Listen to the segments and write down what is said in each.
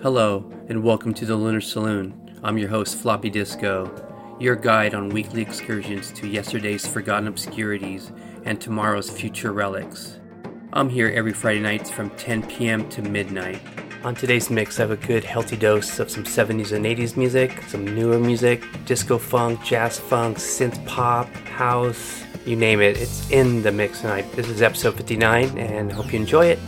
Hello, and welcome to the Lunar Saloon. I'm your host, Floppy Disco, your guide on weekly excursions to yesterday's forgotten obscurities and tomorrow's future relics. I'm here every Friday nights from 10 p.m. to midnight. On today's mix, I have a good healthy dose of some 70s and 80s music, some newer music, disco funk, jazz funk, synth pop, house, you name it. It's in the mix tonight. This is episode 59, and hope you enjoy it.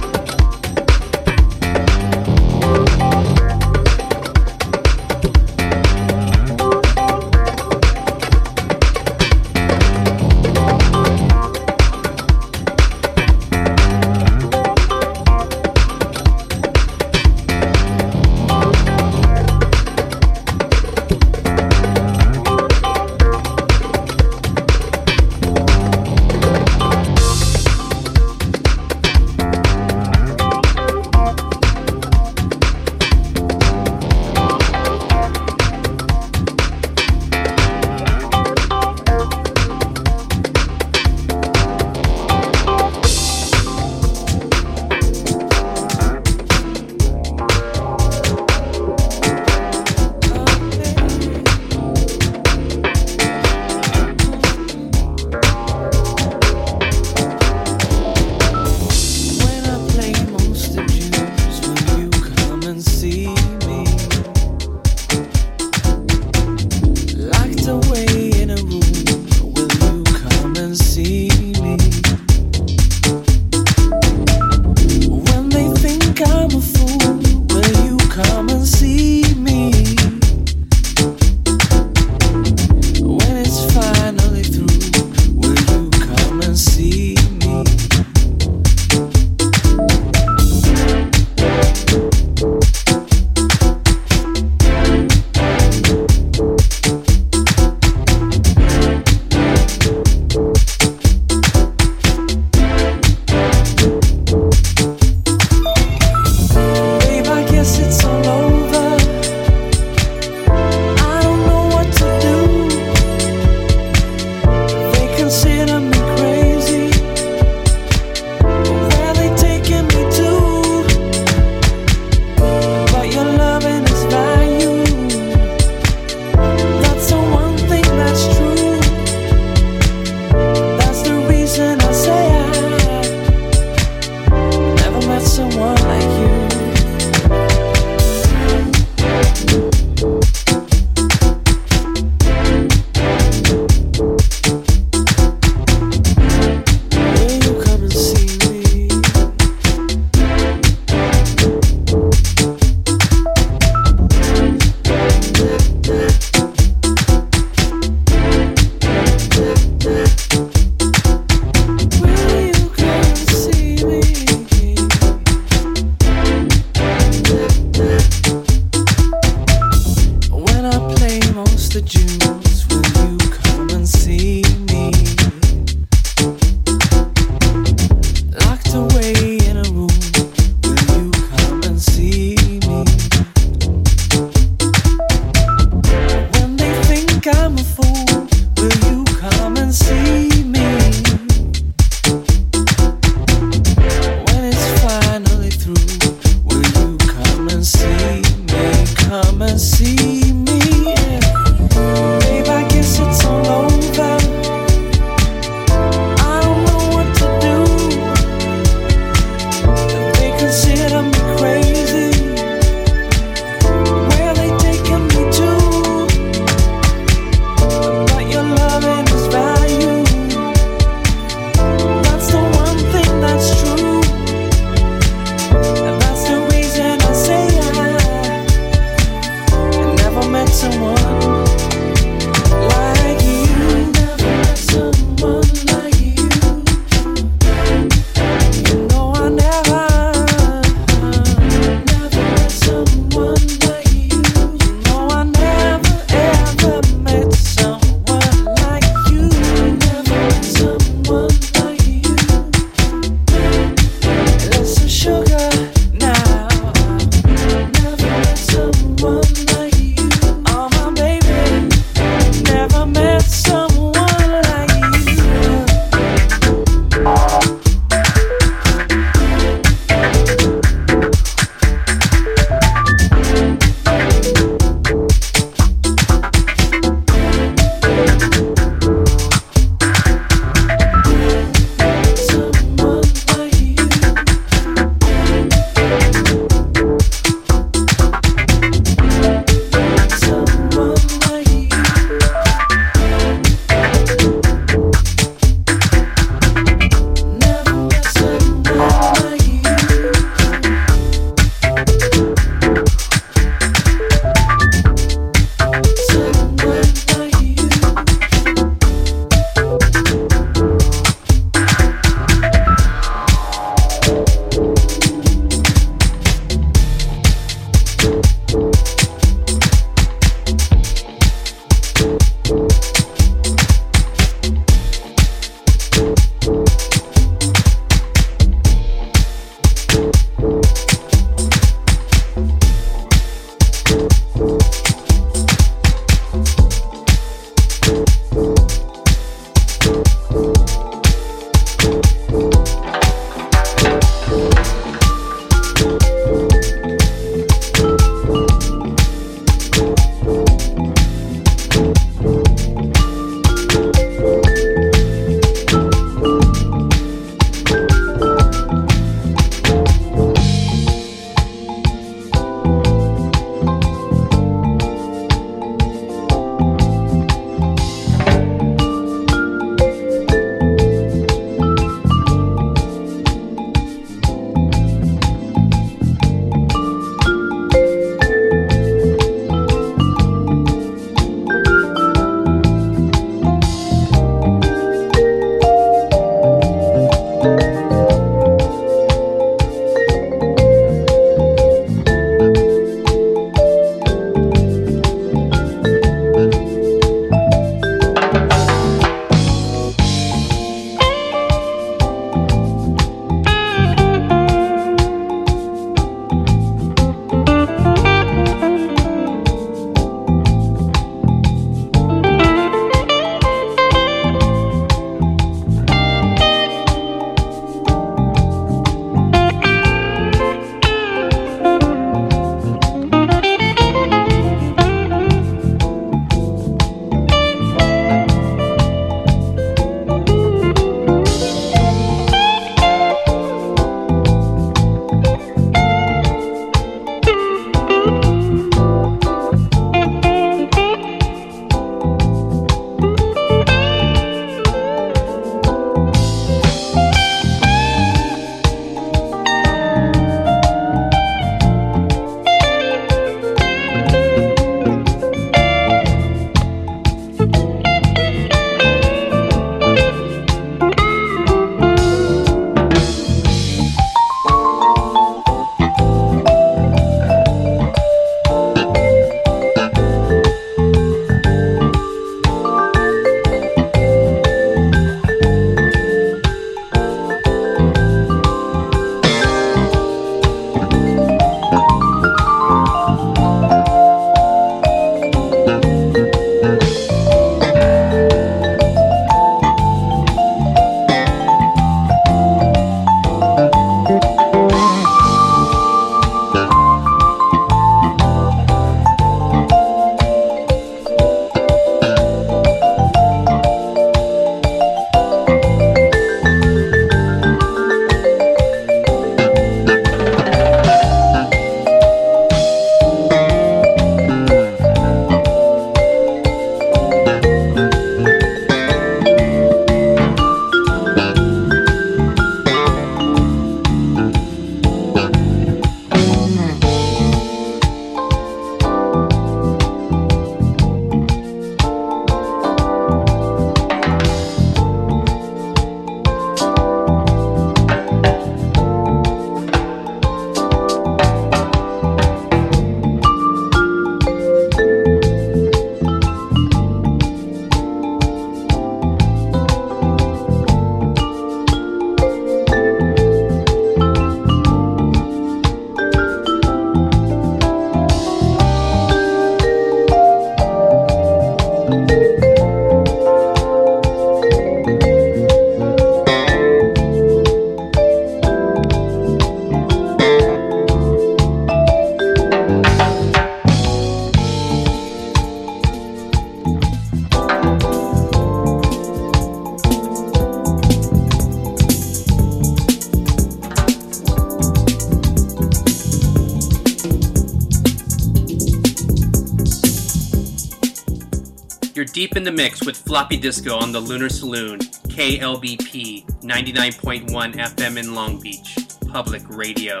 In the mix with Floppy Disco on the Lunar Saloon, KLBP 99.1 FM in Long Beach, public radio.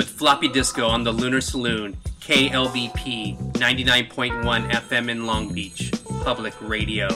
With Floppy Disco on the Lunar Saloon, KLBP 99.1 FM in Long Beach, public radio.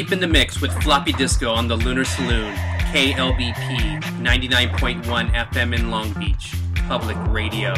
Deep in the mix with Floppy Disco on the Lunar Saloon, KLBP 99.1 FM in Long Beach, public radio.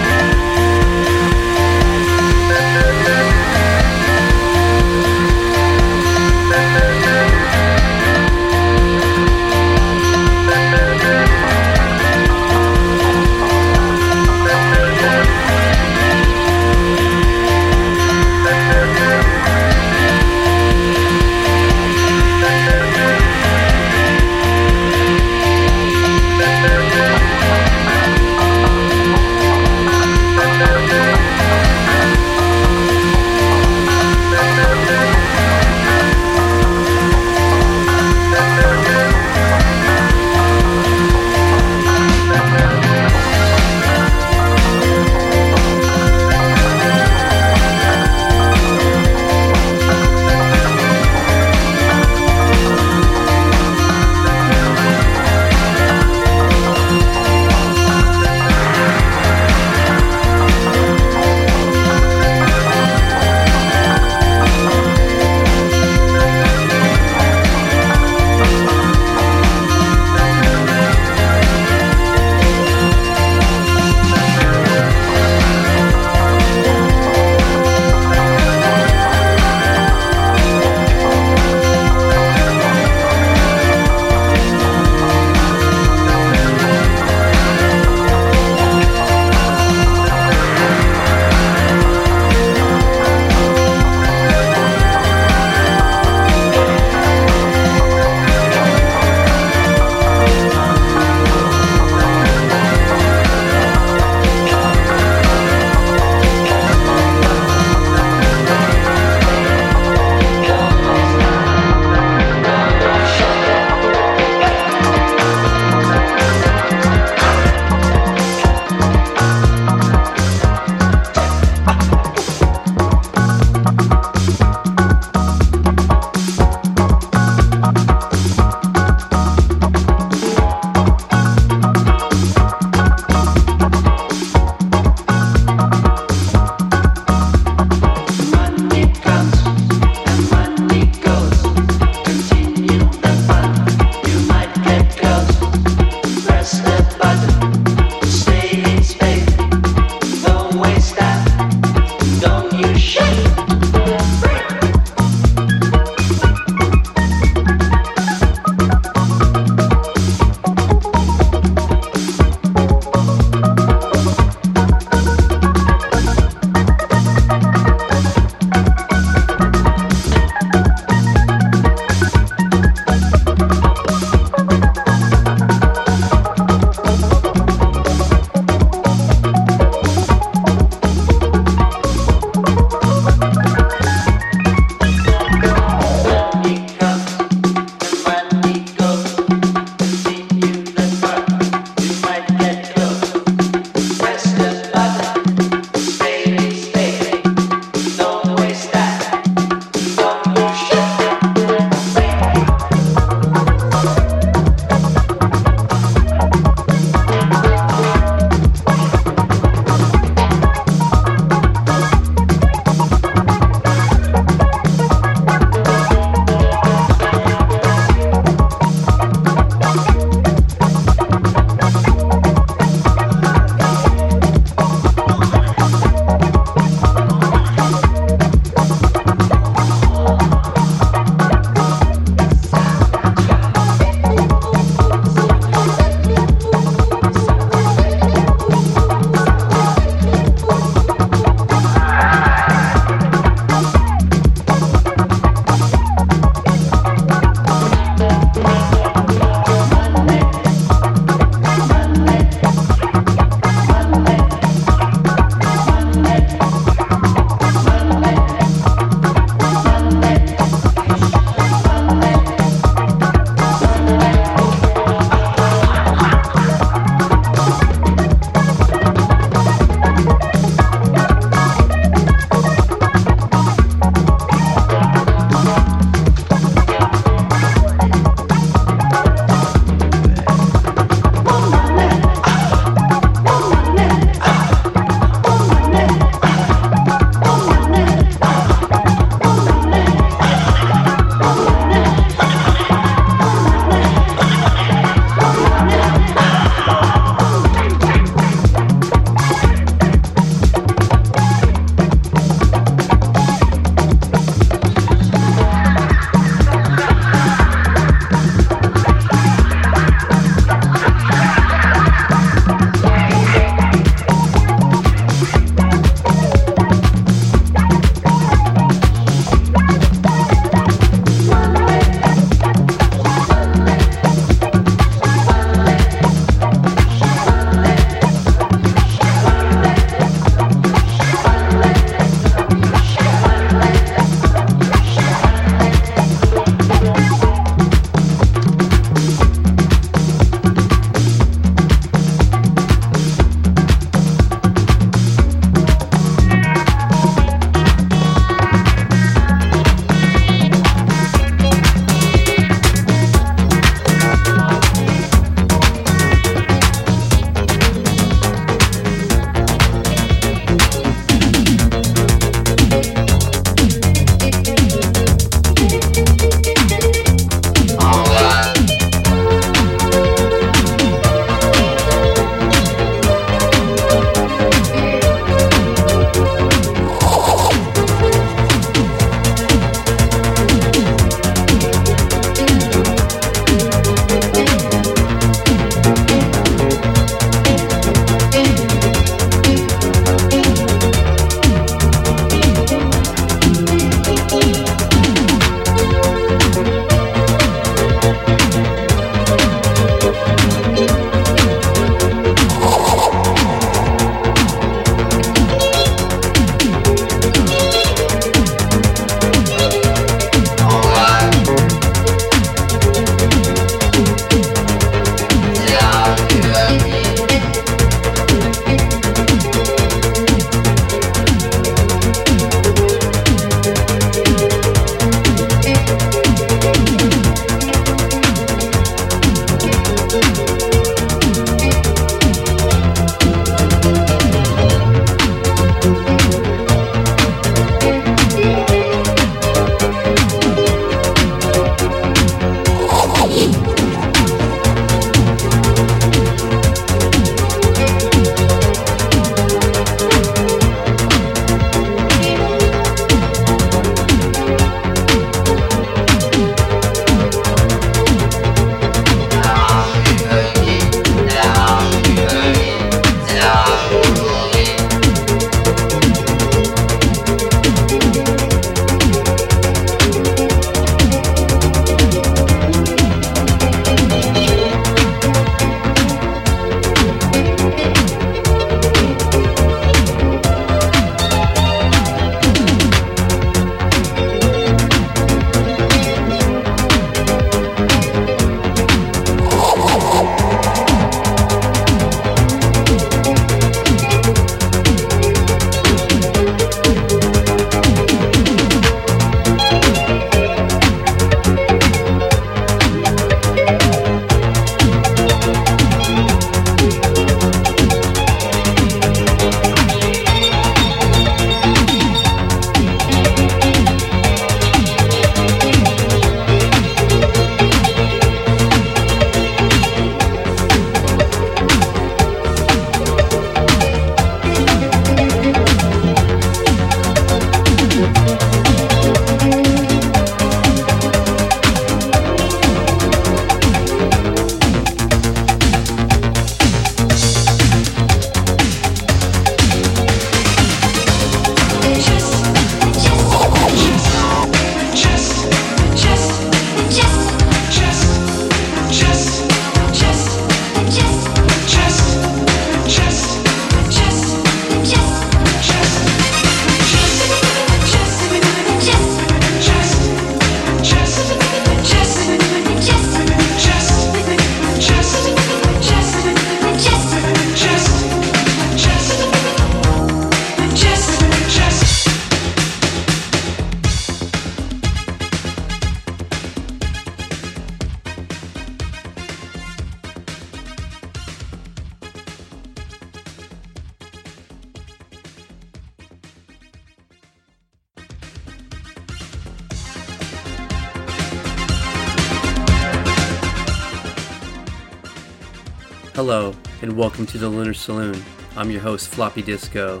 Hello, and welcome to the Lunar Saloon. I'm your host, Floppy Disco,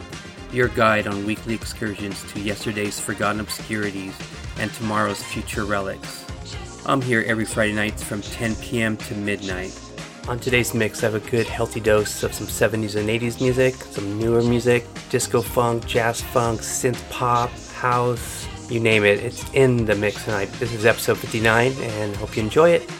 your guide on weekly excursions to yesterday's forgotten obscurities and tomorrow's future relics. I'm here every Friday nights from 10 p.m. to midnight. On today's mix, I have a good healthy dose of some 70s and 80s music, some newer music, disco funk, jazz funk, synth pop, house, you name it. It's in the mix tonight. This is episode 59, and hope you enjoy it.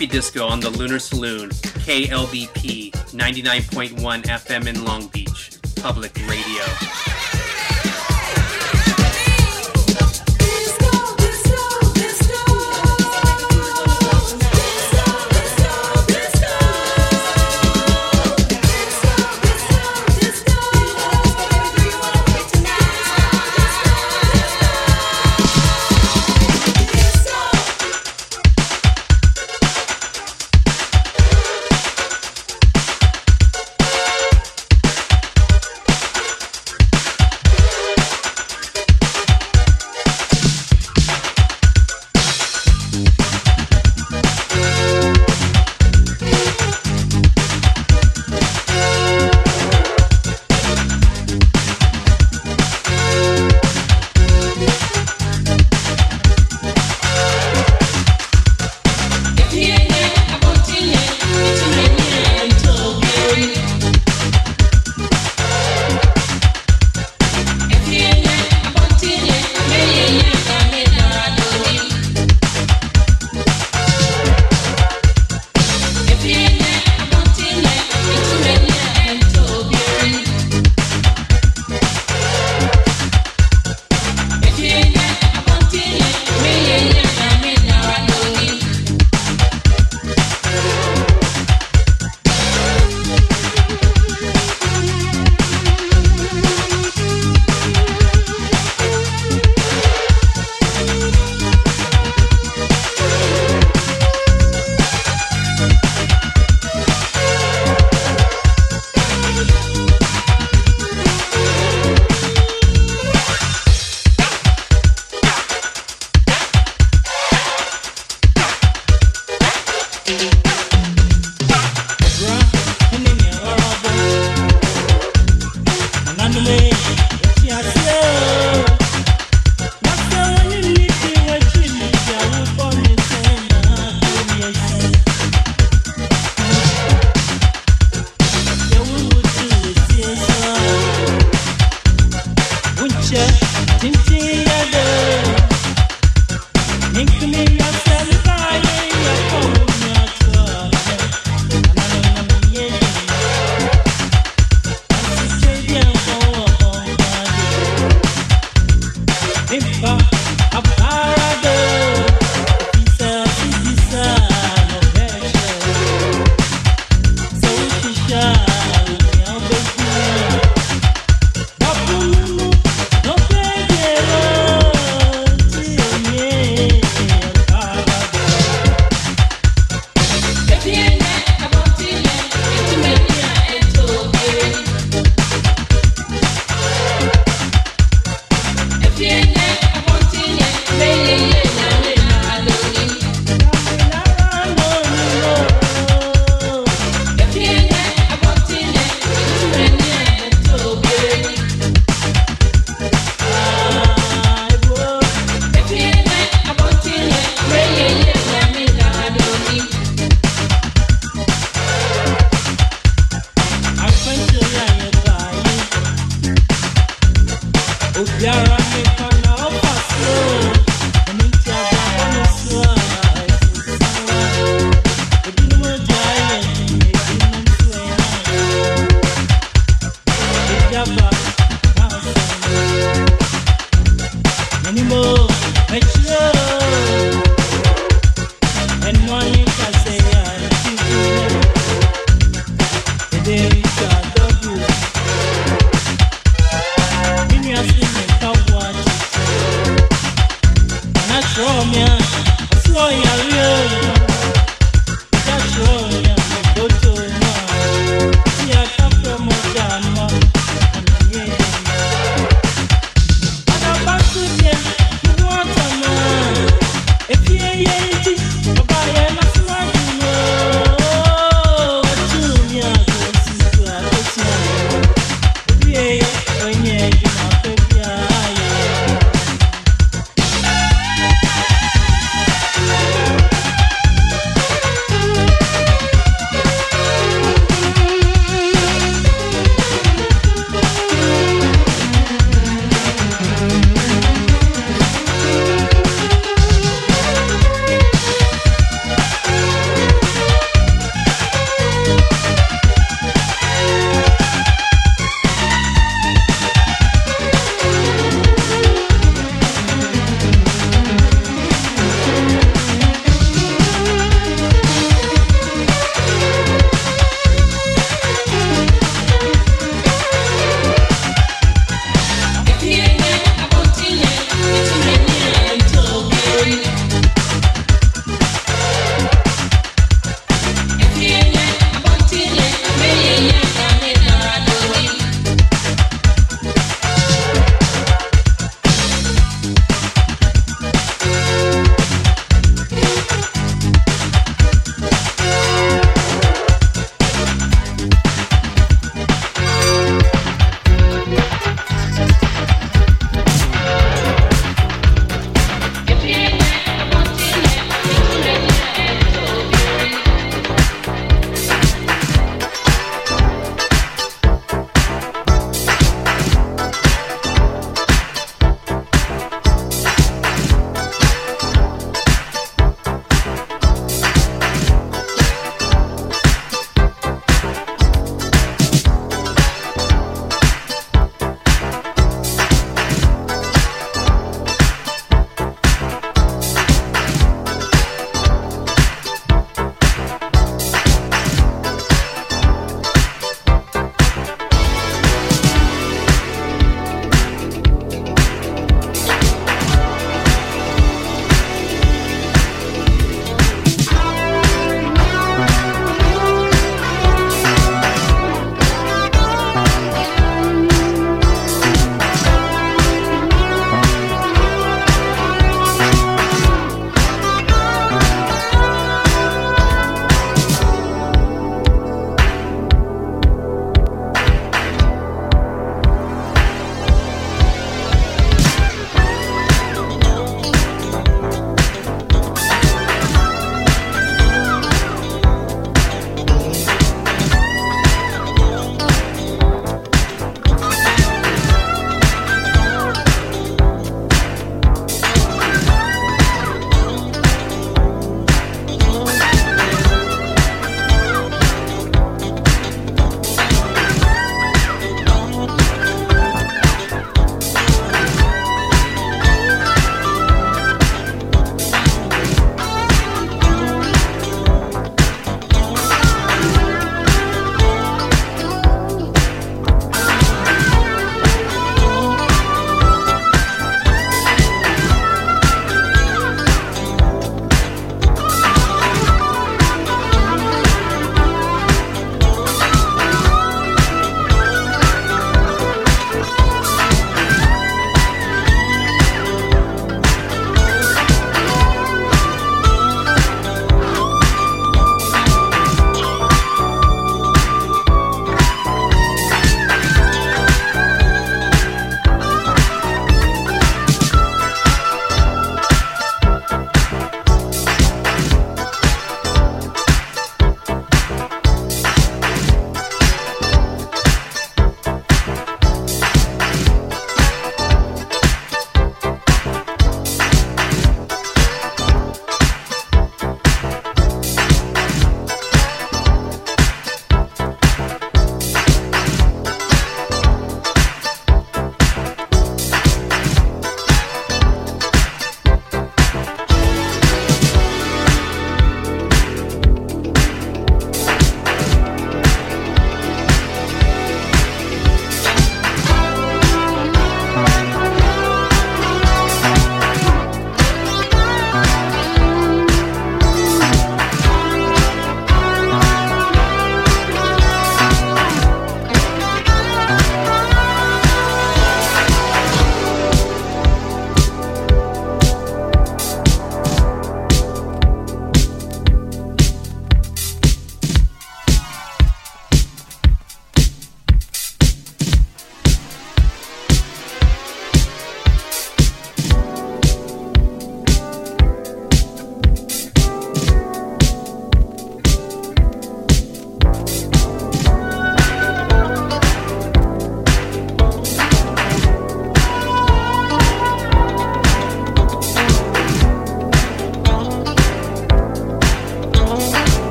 Floppy Disco on the Lunar Saloon, KLBP 99.1 FM in Long Beach, public radio.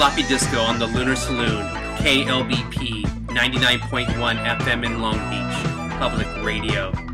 Floppy Disco on the Lunar Saloon, KLBP 99.1 FM in Long Beach, public radio.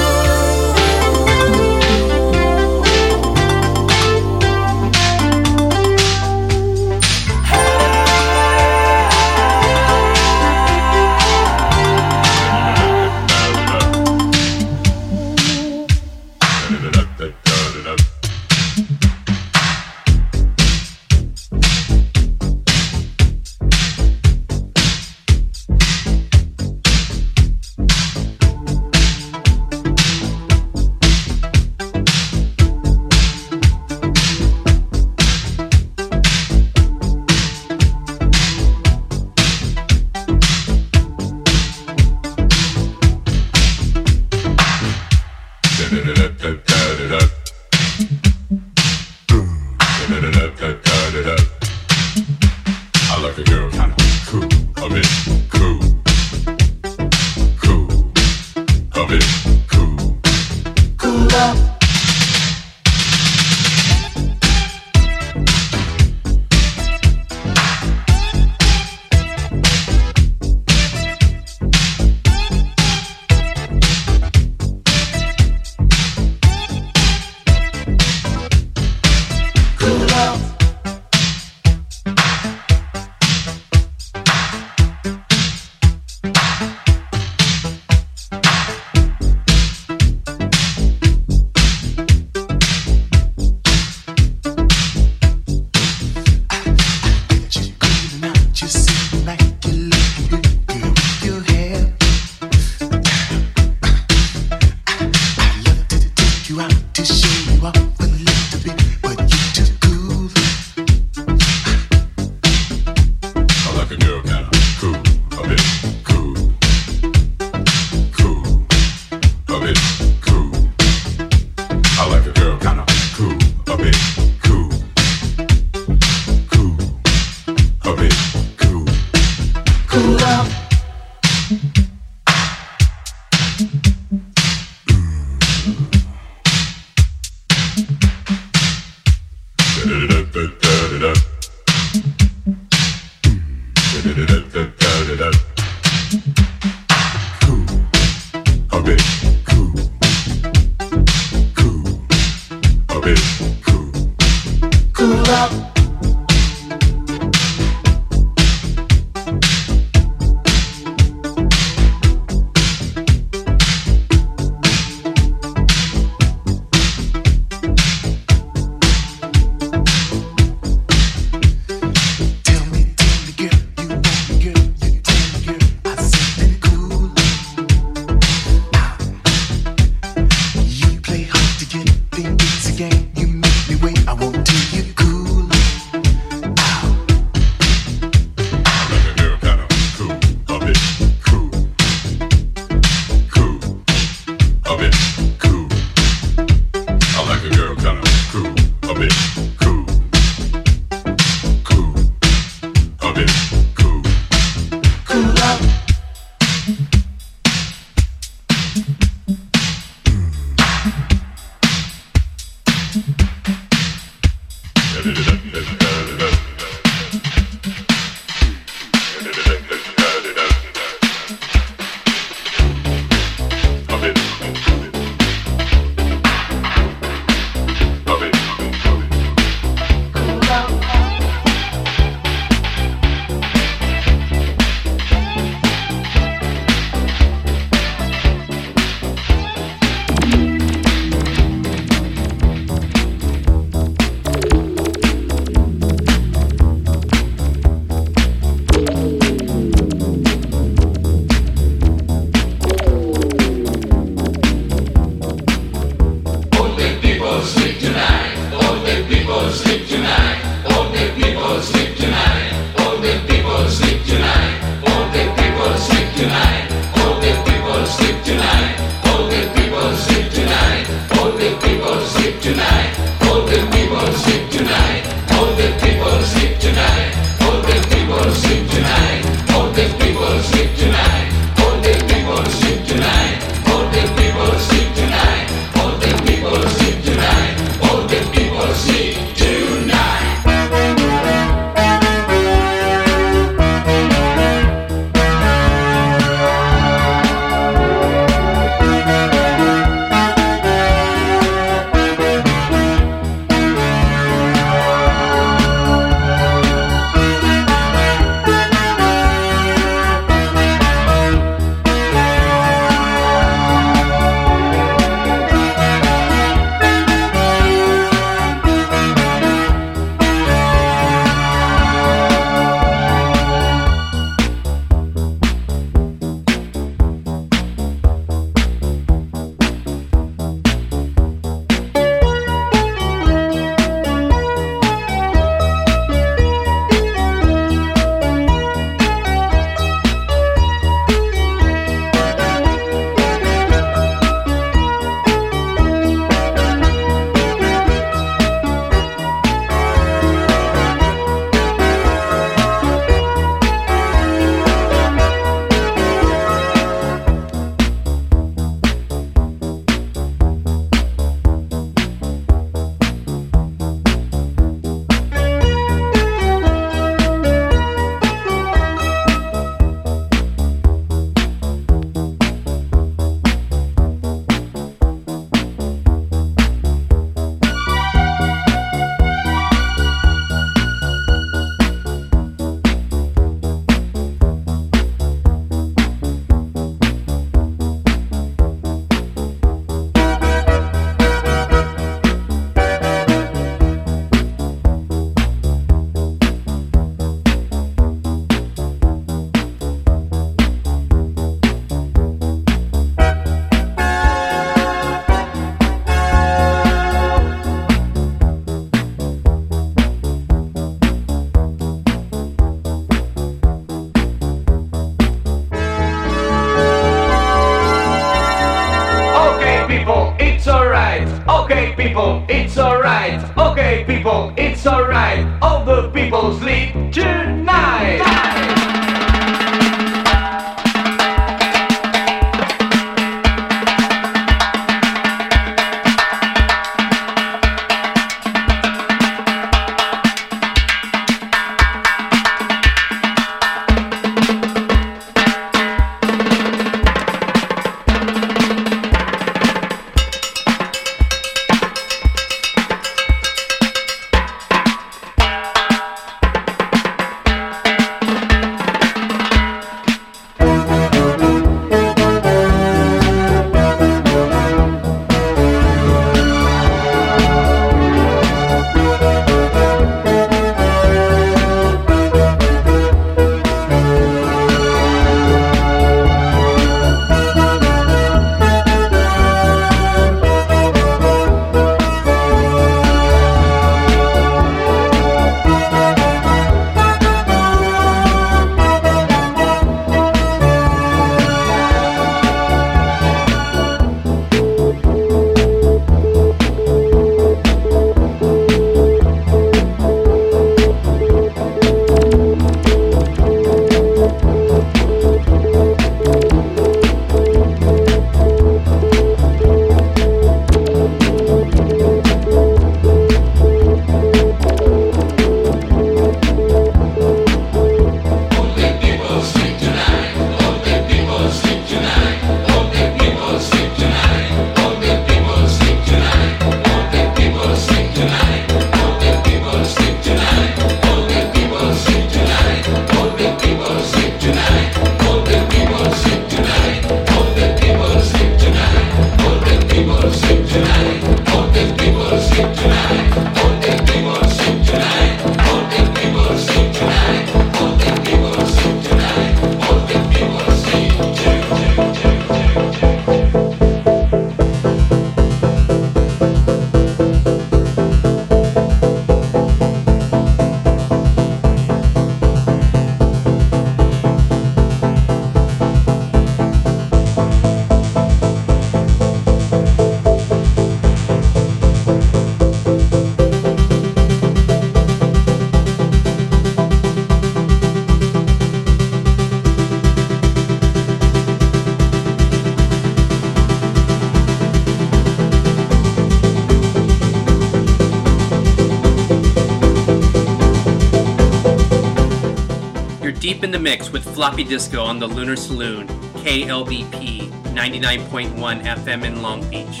In the mix with Floppy Disco on the Lunar Saloon, KLBP 99.1 FM in Long Beach,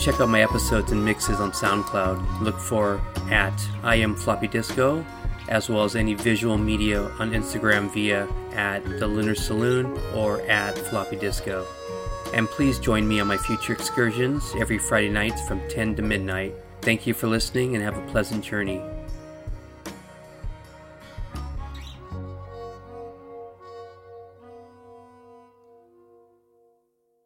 check out my episodes and mixes on SoundCloud. Look for at I am Floppy Disco, as well as any visual media on Instagram via at the Lunar Saloon or at Floppy Disco. And please join me on my future excursions every Friday nights from 10 to midnight. Thank you for listening and have a pleasant journey.